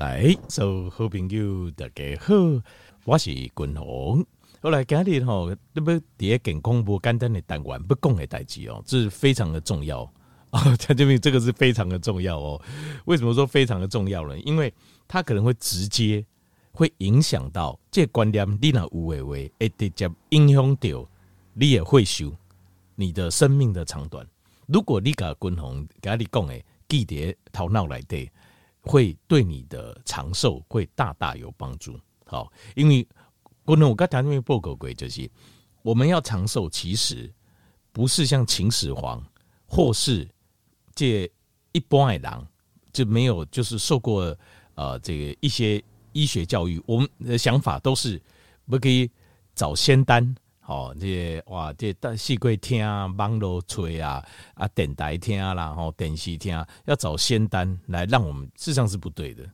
来，所有好朋友大家好，我是君鸿。后来今日吼，那么第一健康不简单的单元不讲的代志哦，这是非常的重要 啊！他这边这个是非常的重要哦。为什么说非常的重要呢？因为它可能会直接会影响到这观念，你那有为为，会直接影响到你也会修你的生命的长短。如果你甲君鸿甲你讲诶，记得头脑来对，会对你的长寿会大大有帮助。好，因为不能我刚才那边报告过，就是我们要长寿，其实不是像秦始皇或是这一般的人就没有就是受过呃这个一些医学教育，我们的想法都是不可以找仙丹。哦，这些哇，这大细贵听啊，网络吹啊，啊，电台听啦，吼，电视听，要找仙丹来让我们，事实上是不对的。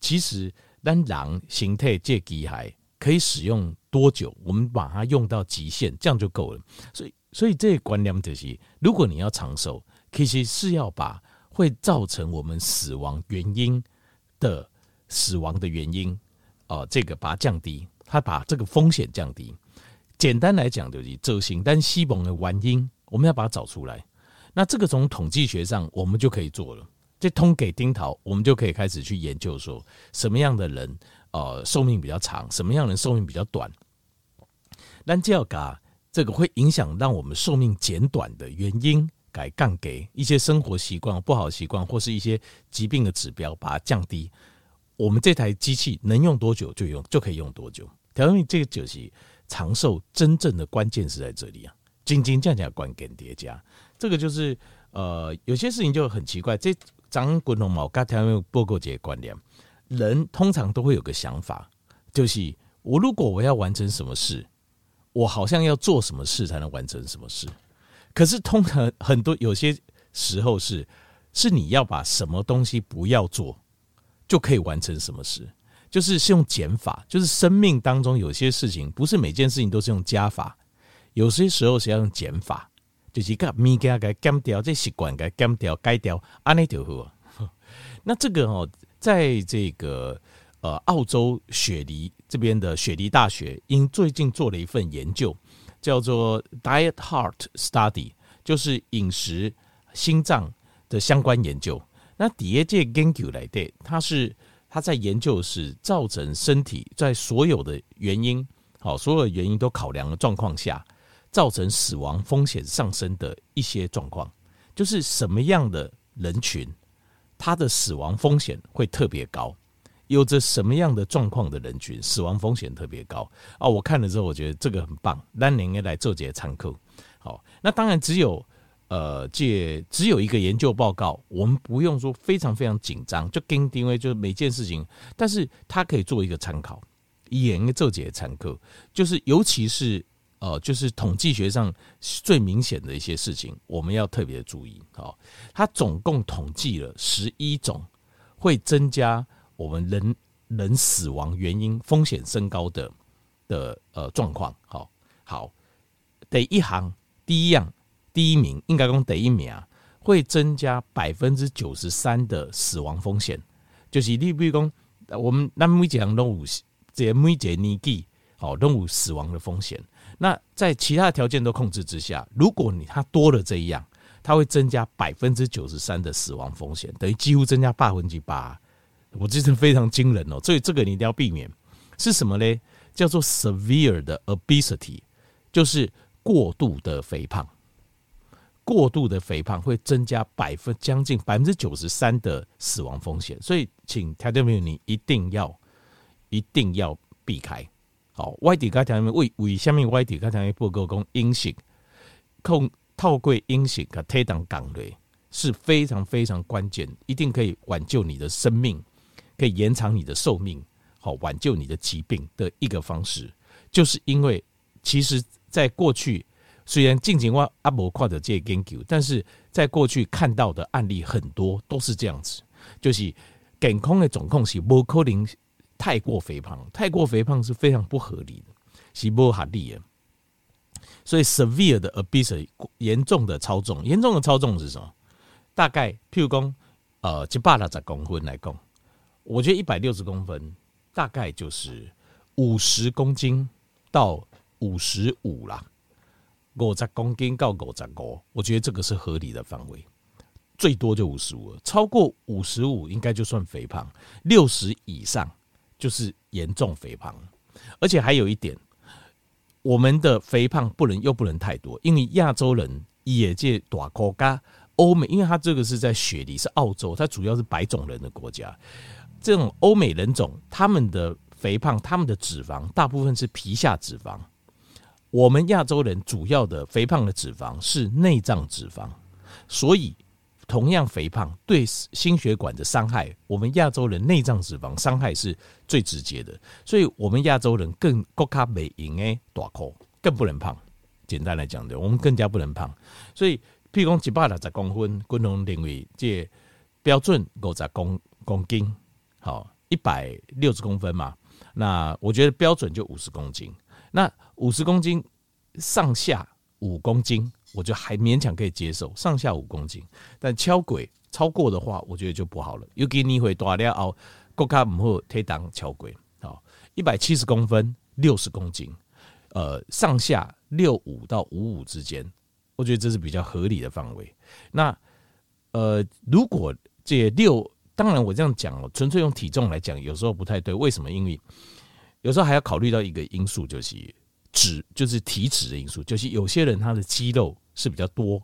其实，当人形态借机还可以使用多久，我们把它用到极限，这样就够了。所以，所以这观念就是，如果你要长寿，其实是要把会造成我们死亡原因的死亡的原因，哦、这个把它降低，它把这个风险降低。简单来讲就是走形，但西蒙的原因，我们要把它找出来。那这个从统计学上，我们就可以做了。这通给丁桃，我们就可以开始去研究说，什么样的人呃寿命比较长，什么样的人寿命比较短。那这要把这个会影响让我们寿命减短的原因，改杠给一些生活习惯不好习惯，或是一些疾病的指标，把它降低。我们这台机器能用多久就用，就可以用多久。调用这个就是。长寿真正的关键是在这里啊，斤斤价价关键叠加，这个就是呃，有些事情就很奇怪。这张滚龙毛刚才有报告这些观念，人通常都会有个想法，就是我如果我要完成什么事，我好像要做什么事才能完成什么事。可是通常很多有些时候是，是你要把什么东西不要做，就可以完成什么事。就是是用减法，就是生命当中有些事情，不是每件事情都是用加法，有些时候是要用减法，就是把物件给减掉，这习惯给减掉、改掉，安尼就好。那这个哦，在这个呃澳洲雪梨这边的雪梨大学，因最近做了一份研究，叫做 Diet Heart Study，就是饮食心脏的相关研究。那第一届研究来的，它是。他在研究是造成身体在所有的原因，好，所有的原因都考量的状况下，造成死亡风险上升的一些状况，就是什么样的人群，他的死亡风险会特别高，有着什么样的状况的人群，死亡风险特别高啊！我看了之后，我觉得这个很棒，那你应该来做这些参考。好，那当然只有。呃，借只有一个研究报告，我们不用说非常非常紧张，就跟定位就是每件事情，但是它可以做一个参考，研究这些参考，就是尤其是呃，就是统计学上最明显的一些事情，我们要特别注意。好，它总共统计了十一种会增加我们人人死亡原因风险升高的的呃状况。好，好，第一行第一样。第一名应该讲第一名啊，会增加百分之九十三的死亡风险。就是你比如讲，我们那每几样都有，这每几年纪好都有死亡的风险。那在其他条件都控制之下，如果你它多了这一样，它会增加百分之九十三的死亡风险，等于几乎增加百分之八。我觉得非常惊人哦，所以这个你一定要避免。是什么呢？叫做 severe 的 obesity，就是过度的肥胖。过度的肥胖会增加百分将近百分之九十三的死亡风险，所以请条件朋友你一定要一定要避开。好，外地家条件为为下面外地家条件报告讲饮食控透过饮食和推动港类是非常非常关键，一定可以挽救你的生命，可以延长你的寿命，好挽救你的疾病的一个方式，就是因为其实在过去。虽然近景我阿伯跨的这研究，但是在过去看到的案例很多都是这样子，就是健康的总控是不可能太过肥胖，太过肥胖是非常不合理的，是不合理的。所以 severe 的 obesity 严重的超重，严重的超重是什么？大概譬如讲，呃，一百六十公分来讲，我觉得一百六十公分大概就是五十公斤到五十五啦，五十公斤到五十五，我觉得这个是合理的范围，最多就五十五，超过五十五应该就算肥胖，六十以上就是严重肥胖，而且还有一点，我们的肥胖不能又不能太多，因为亚洲人也借大国家，欧美，因为它这个是在雪梨，是澳洲，它主要是白种人的国家。这种欧美人种，他们的肥胖，他们的脂肪大部分是皮下脂肪。我们亚洲人主要的肥胖的脂肪是内脏脂肪，所以同样肥胖对心血管的伤害，我们亚洲人内脏脂肪伤害是最直接的。所以，我们亚洲人更国卡美型诶，大块更不能胖。简单来讲的，我们更加不能胖。所以，譬如讲一百六十公分，共同认为这标准五十公公斤。好，一百六十公分嘛，那我觉得标准就五十公斤。那五十公斤上下五公斤，我觉得还勉强可以接受，上下五公斤。但敲轨超过的话，我觉得就不好了。又给你会大了后，国家不会推挡敲轨。好，一百七十公分，六十公斤，呃，上下六五到五五之间，我觉得这是比较合理的范围。那呃，如果这六当然，我这样讲哦，纯粹用体重来讲，有时候不太对。为什么？因为有时候还要考虑到一个因素，就是脂，就是体脂的因素。就是有些人他的肌肉是比较多，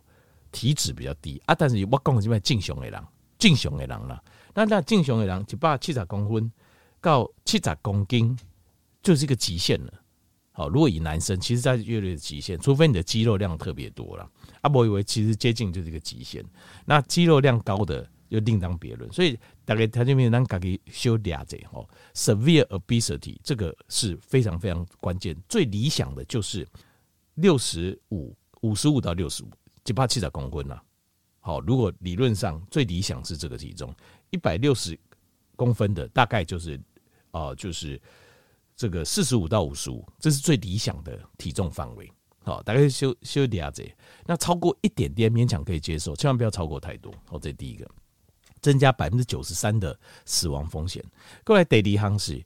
体脂比较低啊。但是我讲的是敬雄的人，敬雄的人啦。那那敬雄的人一百七十公分到七十公斤，就是一个极限了。好，如果以男生，其实在越来越极限，除非你的肌肉量特别多了。啊，我以为其实接近就是一个极限。那肌肉量高的。就另当别论，所以大概条件面咱家己修俩者吼，severe obesity 这个是非常非常关键。最理想的就是六十五、五十五到六十五，一百七十公分呐。好，如果理论上最理想是这个体重，一百六十公分的大概就是啊、就是这个四十五到五十五，这是最理想的体重范围。好，大概修修俩者，那超过一点点勉强可以接受，千万不要超过太多。好，这第一个。增加百分之九十三的死亡风险。过来第二行是，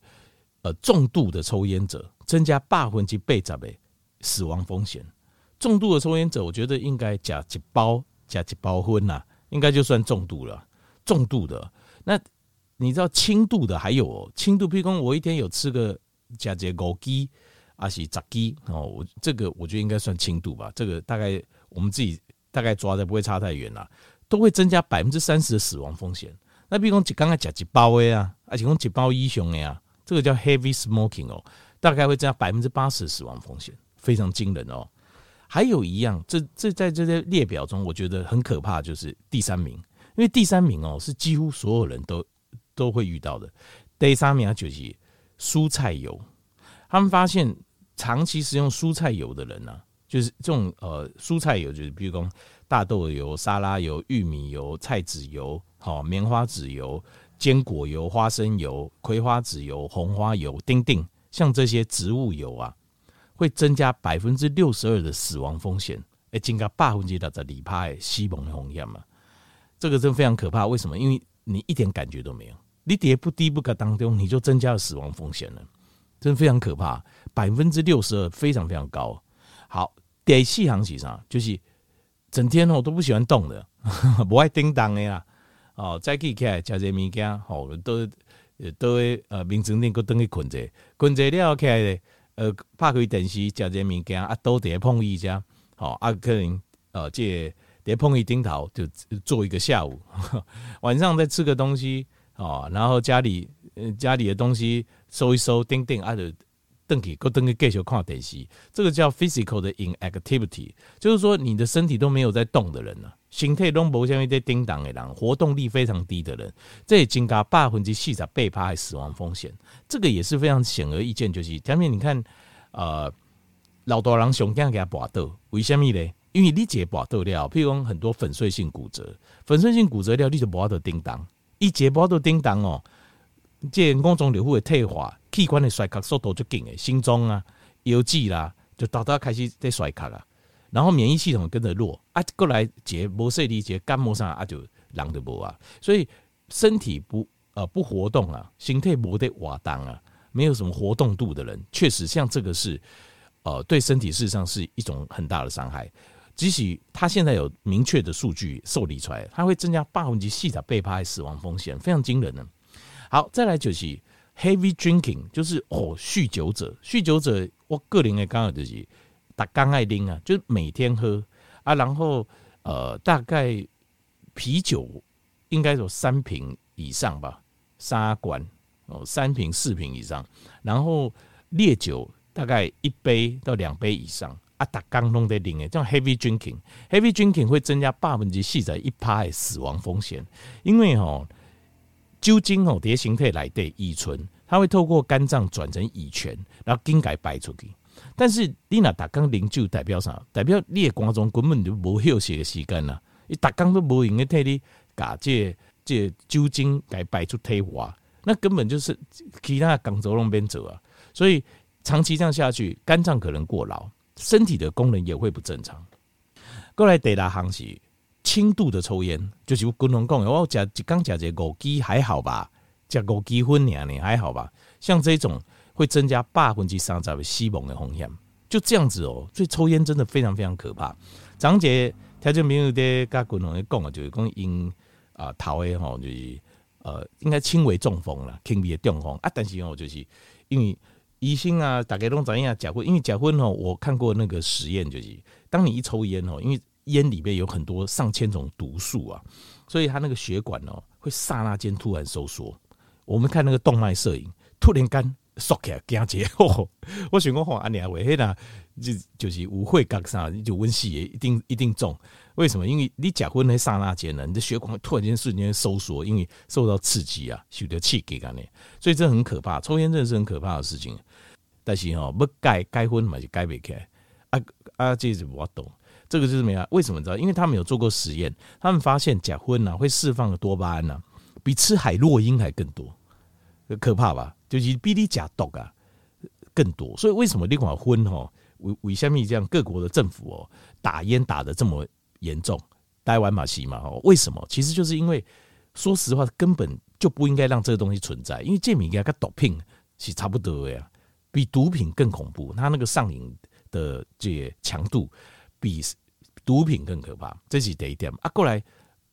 呃，重度的抽烟者增加百分之八十的死亡风险。重度的抽烟者，我觉得应该加一包加一包荤呐，应该就算重度了。重度的，那你知道轻度的还有哦，轻度，譬如说我一天有吃个加这五鸡，还是十鸡哦，我这个我觉得应该算轻度吧。这个大概我们自己大概抓的不会差太远了。都会增加百分之三十的死亡风险。那比如讲，刚刚讲几包的啊，而且讲几包英雄的呀，这个叫 heavy smoking 哦，大概会增加百分之八十的死亡风险，非常惊人哦。还有一样，这这在这些列表中，我觉得很可怕，就是第三名，因为第三名哦是几乎所有人都都会遇到的。第三名就是蔬菜油，他们发现长期食用蔬菜油的人呢、啊，就是这种呃蔬菜油，就是比如讲。大豆油、沙拉油、玉米油、菜籽油、好棉花籽油、坚果油、花生油、葵花籽油、红花油、丁丁，像这些植物油啊，会增加百分之六十二的死亡风险，哎，增加百分之六十二趴的死亡风险嘛。这个真非常可怕。为什么？因为你一点感觉都没有，你跌不低不个当中，你就增加了死亡风险了，真非常可怕。百分之六十二，非常非常高。好，第四行是啥？就是。整天我都不喜欢动的，不爱叮当的呀。哦，再起起来吃些物件，好都都呃，明晨练个等去困着，困着了后起来呃，拍开电视吃些物件啊，都得碰一下，好啊，可能呃，这得碰一顶头就坐一个下午，晚上再吃个东西，哦，然后家里家里的东西收一收，叮叮啊就。登起，够登去，继续看电视，这个叫 physical 的 inactivity，就是说你的身体都没有在动的人呢，心态都无像一些叮当的人，活动力非常低的人，这也增加百分之四十被趴死亡风险，这个也是非常显而易见，就是下面你看，呃，老多人上惊给他跋倒，为什么呢？因为你解跋倒了，譬如讲很多粉碎性骨折，粉碎性骨折了，你就跋倒叮当，一解跋倒叮当哦，这个、五脏六腑会退化。器官的衰竭速度就紧诶，心脏啊、腰肌啦，就到到开始在衰竭啦。然后免疫系统跟着弱啊，过来解无势力解感冒上啊，就人就无啊。所以身体不呃不活动啊，心态不得瓦当啊，没有什么活动度的人，确实像这个是呃对身体事实上是一种很大的伤害。即使他现在有明确的数据受理出来，它会增加百分之四十被拍死亡风险，非常惊人呢。好，再来就是 heavy drinking，就是哦酗酒者，酗酒者我个人的刚好就是打刚爱拎啊，就是每天喝啊，然后呃大概啤酒应该有三瓶以上吧，三罐哦三瓶四瓶以上，然后烈酒大概一杯到两杯以上。啊，打刚弄的零诶，这种 heavy drinking，heavy drinking 会增加百分之四十一趴的死亡风险，因为吼酒精吼这些形态来的乙醇，它会透过肝脏转成乙醛，然后经改排出去。但是你那打刚零就代表啥？代表你的肝脏根本就无休息的时间呐，你打刚都无用的替你把这这酒精改排出体外，那根本就是其他肝轴那边走啊。所以长期这样下去，肝脏可能过劳。身体的功能也会不正常。过来第二项是轻度的抽烟，就是我共同讲，我讲一刚讲这五支还好吧，讲五支烟呢呢还好吧。像这种会增加百分之三十的死亡的风险，就这样子哦。所以抽烟真的非常非常可怕。张杰条件没有在，跟共同讲啊，就是讲因啊头的吼，就是呃应该轻微中风了，轻微的中风啊。但是哦，就是因为。医生啊，大概都怎样甲因为甲荤哦，我看过那个实验，就是当你一抽烟哦，因为烟里面有很多上千种毒素啊，所以它那个血管哦会刹那间突然收缩。我们看那个动脉摄影，突然间缩起来，惊 chết 哦！我想讲吼，安尼啊，为迄呐，就就是误会干啥，就温习也一定一定中。为什么？因为你结婚那刹那间呢，你的血管会突然间瞬间收缩，因为受到刺激啊，受到刺激干呢，所以这很可怕。抽烟真的是很可怕的事情。但是吼，要改改婚嘛就改不开啊啊！这是我懂，这个就是没啊？为什么知道？因为他们有做过实验，他们发现假荤呐会释放的多巴胺呐，比吃海洛因还更多，可怕吧？就是比你假毒啊更多。所以为什么你看荤吼为为什么这样？各国的政府哦打烟打得这么严重，台湾嘛是嘛吼？为什么？其实就是因为说实话，根本就不应该让这个东西存在，因为这物件跟毒品是差不多的呀。比毒品更恐怖，它那个上瘾的这强度比毒品更可怕，这是第一点啊。过来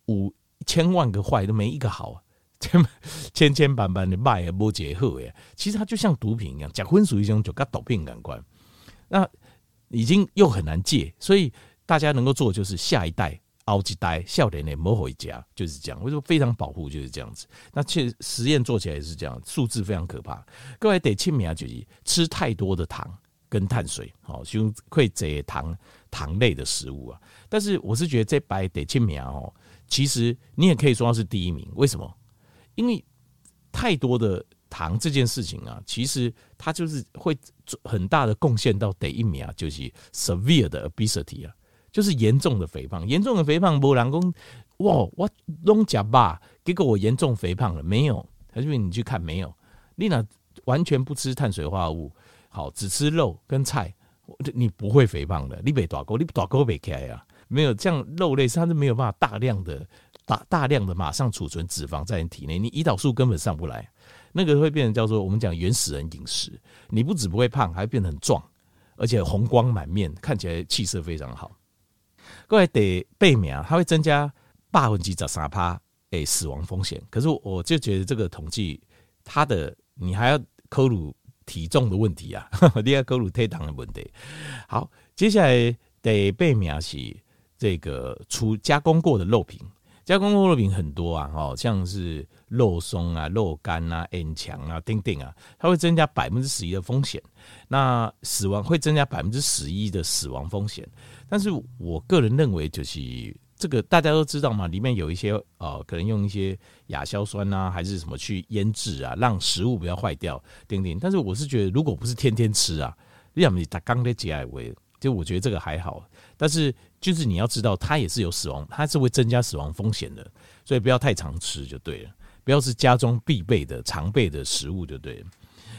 五千万个坏都没一个好，千千千万万的坏也无结合诶。其实它就像毒品一样，结婚属于一种就跟毒品感官，那已经又很难戒，所以大家能够做就是下一代。熬几代笑脸脸磨回家就是这样，我说非常保护就是这样子。那确实实验做起来也是这样，数字非常可怕。各位得清明啊，就是吃太多的糖跟碳水，好，就会这糖糖类的食物啊。但是我是觉得这摆得清明哦，其实你也可以说它是第一名。为什么？因为太多的糖这件事情啊，其实它就是会很大的贡献到第一名啊，就是 severe 的 obesity 啊。就是严重的肥胖，严重的肥胖，没人说哇，我拢吃吧，结果我严重肥胖了没有？还是你去看没有？丽娜完全不吃碳水化合物，好，只吃肉跟菜，你不会肥胖的。你别大沟，你大沟别开啊，没有这样肉类，它是没有办法大量的大大量的马上储存脂肪在你体内，你胰岛素根本上不来，那个会变成叫做我们讲原始人饮食，你不止不会胖，还会变得很壮，而且红光满面，看起来气色非常好。各位得背名，它会增加八分之十三趴诶死亡风险。可是我就觉得这个统计，它的你还要考虑体重的问题啊，你要考虑体重的问题。好，接下来得背名是这个出加工过的肉品，加工过的肉品很多啊，哦，像是肉松啊、肉干啊、N 强啊、丁丁啊，它会增加百分之十一的风险。那死亡会增加百分之十一的死亡风险。但是我个人认为，就是这个大家都知道嘛，里面有一些呃，可能用一些亚硝酸啊，还是什么去腌制啊，让食物不要坏掉，丁丁。但是我是觉得，如果不是天天吃啊，你想你打刚的节哀，就我觉得这个还好。但是就是你要知道，它也是有死亡，它是会增加死亡风险的，所以不要太常吃就对了，不要是家中必备的常备的食物就对了。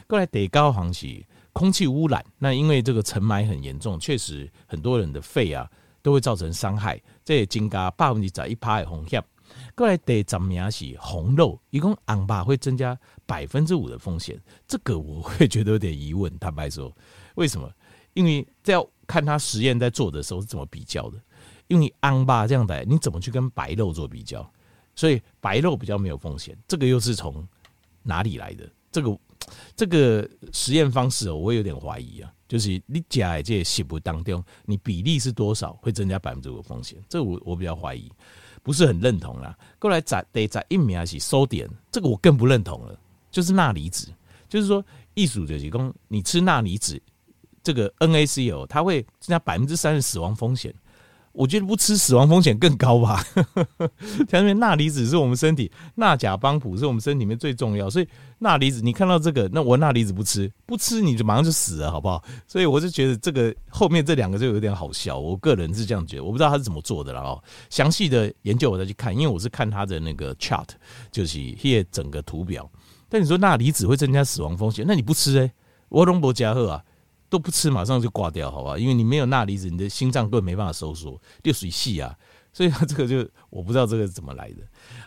过来得高行起。空气污染，那因为这个尘霾很严重，确实很多人的肺啊都会造成伤害。这也增加百分之十一趴的风险。过来第十名是红肉，一共红肉会增加百分之五的风险，这个我会觉得有点疑问。坦白说，为什么？因为这要看他实验在做的时候是怎么比较的。因为红肉这样的，你怎么去跟白肉做比较？所以白肉比较没有风险，这个又是从哪里来的？这个 这个实验方式我有点怀疑啊。就是你加在这食物当中，你比例是多少会增加百分之五的风险？这我我比较怀疑，不是很认同啦。过来在得在一名是收点，这个我更不认同了。就是钠离子，就是说艺术就是讲你吃钠离子，这个 NaCl 它会增加百分之三的死亡风险。我觉得不吃死亡风险更高吧。前面钠离子是我们身体，钠钾帮浦是我们身体里面最重要，所以钠离子你看到这个，那我钠离子不吃，不吃你就马上就死了，好不好？所以我就觉得这个后面这两个就有点好笑，我个人是这样觉得，我不知道他是怎么做的了哦。详细的研究我再去看，因为我是看他的那个 chart，就是一整个图表。但你说钠离子会增加死亡风险，那你不吃哎，我龙博加贺啊。都不吃，马上就挂掉，好吧？因为你没有钠离子，你的心脏根本没办法收缩，就水细啊。所以它这个就我不知道这个是怎么来的。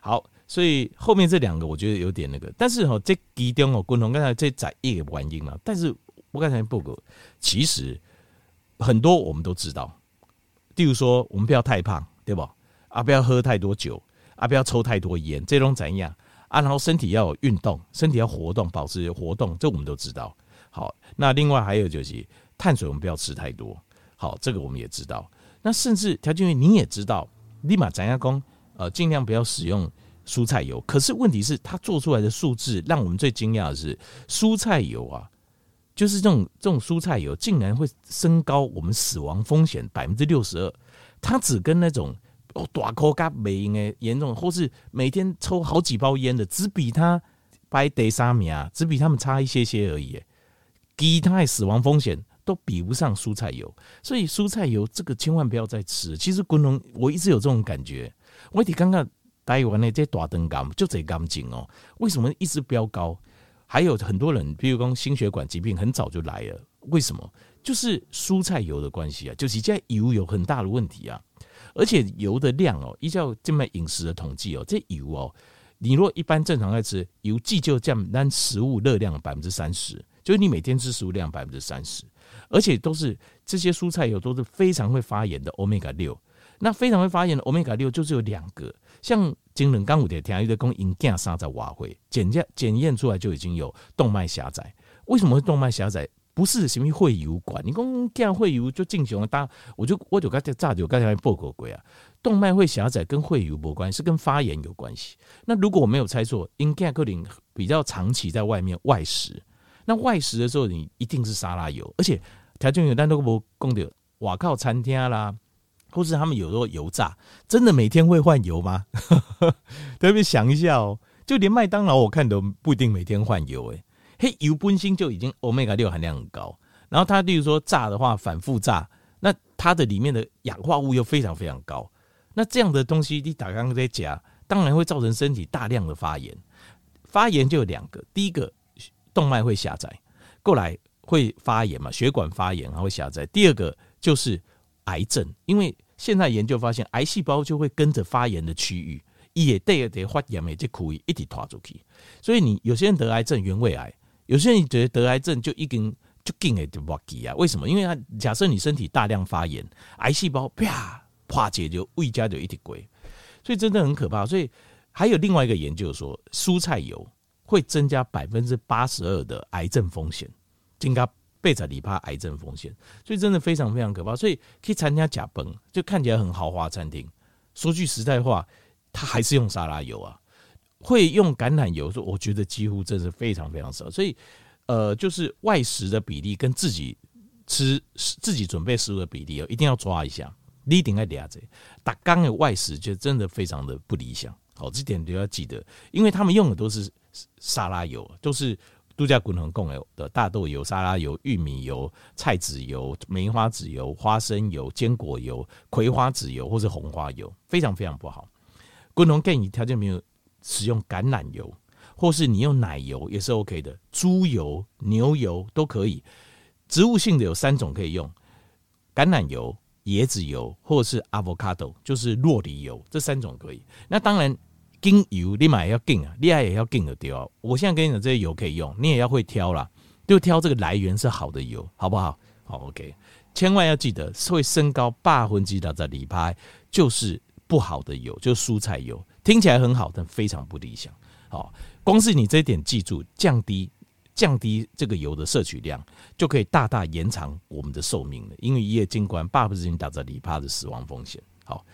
好，所以后面这两个我觉得有点那个，但是哈，这其中哦，共同刚才这在一个原因嘛。但是我刚才报告，其实很多我们都知道，例如说我们不要太胖，对不？啊，不要喝太多酒，啊，不要抽太多烟，这种怎样啊？然后身体要运动，身体要活动，保持活动，这我们都知道。好，那另外还有就是碳水，我们不要吃太多。好，这个我们也知道。那甚至条件员你也知道，立马咱家工呃，尽量不要使用蔬菜油。可是问题是，他做出来的数字让我们最惊讶的是，蔬菜油啊，就是这种这种蔬菜油竟然会升高我们死亡风险百分之六十二。它只跟那种哦大口咖没应该严重，或是每天抽好几包烟的，只比他排第三名啊，只比他们差一些些而已。其他死亡风险都比不上蔬菜油，所以蔬菜油这个千万不要再吃。其实滚龙，我一直有这种感觉。我得刚刚台湾的这大灯杆就这干净哦，为什么一直飙高？还有很多人，比如说心血管疾病很早就来了，为什么？就是蔬菜油的关系啊，就是现在油有很大的问题啊，而且油的量哦，依照这么饮食的统计哦，这油哦，你若一般正常在吃，油计就占单食物热量百分之三十。就是你每天吃食物量百分之三十，而且都是这些蔬菜有都是非常会发炎的欧米伽六。那非常会发炎的欧米伽六就是有两个，像精冷钢五铁天一的供应价杀在瓦会检验检验出来就已经有动脉狭窄。为什么会动脉狭窄？不是什么会油管，你讲这样会油就进行了大，我就我就刚才炸就刚才报告过啊，动脉会狭窄跟会油无关系，是跟发炎有关系。那如果我没有猜错，应该可能比较长期在外面外食。那外食的时候，你一定是沙拉油，而且条件有但都不供的瓦靠餐厅啦，或是他们有时候油炸，真的每天会换油吗？特别想一下哦，就连麦当劳我看都不一定每天换油，诶，嘿，油本身就已经欧米伽六含量很高，然后它例如说炸的话，反复炸，那它的里面的氧化物又非常非常高，那这样的东西你打刚刚在夹，当然会造成身体大量的发炎，发炎就有两个，第一个。动脉会狭窄，过来会发炎嘛？血管发炎还会狭窄。第二个就是癌症，因为现在研究发现，癌细胞就会跟着发炎的区域，也得得发炎，就可以一直拖出去。所以你有些人得癌症，原位癌；有些人觉得得癌症就一根就紧的就忘记啊？为什么？因为他假设你身体大量发炎，癌细胞啪化解就胃家就一直归，所以真的很可怕。所以还有另外一个研究说，蔬菜油。会增加百分之八十二的癌症风险，增加贝塔里帕癌症风险，所以真的非常非常可怕。所以可以参加假崩，就看起来很豪华餐厅。说句实在话，他还是用沙拉油啊，会用橄榄油。说我觉得几乎真是非常非常少。所以呃，就是外食的比例跟自己吃自己准备食物的比例哦，一定要抓一下。你一定要了解，打刚的外食就真的非常的不理想。好，这点都要记得，因为他们用的都是。沙拉油都是度假滚轮共有的大豆油、沙拉油、玉米油、菜籽油、梅花籽油、花生油、坚果油、葵花籽油或是红花油，非常非常不好。滚轮建议条件没有使用橄榄油，或是你用奶油也是 OK 的，猪油、牛油都可以。植物性的有三种可以用：橄榄油、椰子油或者是 avocado，就是洛梨油，这三种可以。那当然，精油立马也要精啊，厉害也要精的掉。我现在跟你讲，这些油可以用，你也要会挑啦，就挑这个来源是好的油，好不好？好，OK，千万要记得，会升高八分之的在里拍，就是不好的油，就是蔬菜油，听起来很好，但非常不理想。好，光是你这一点记住，降低。降低这个油的摄取量，就可以大大延长我们的寿命了。因为一夜金冠，爸不是已经打着里帕的死亡风险。好，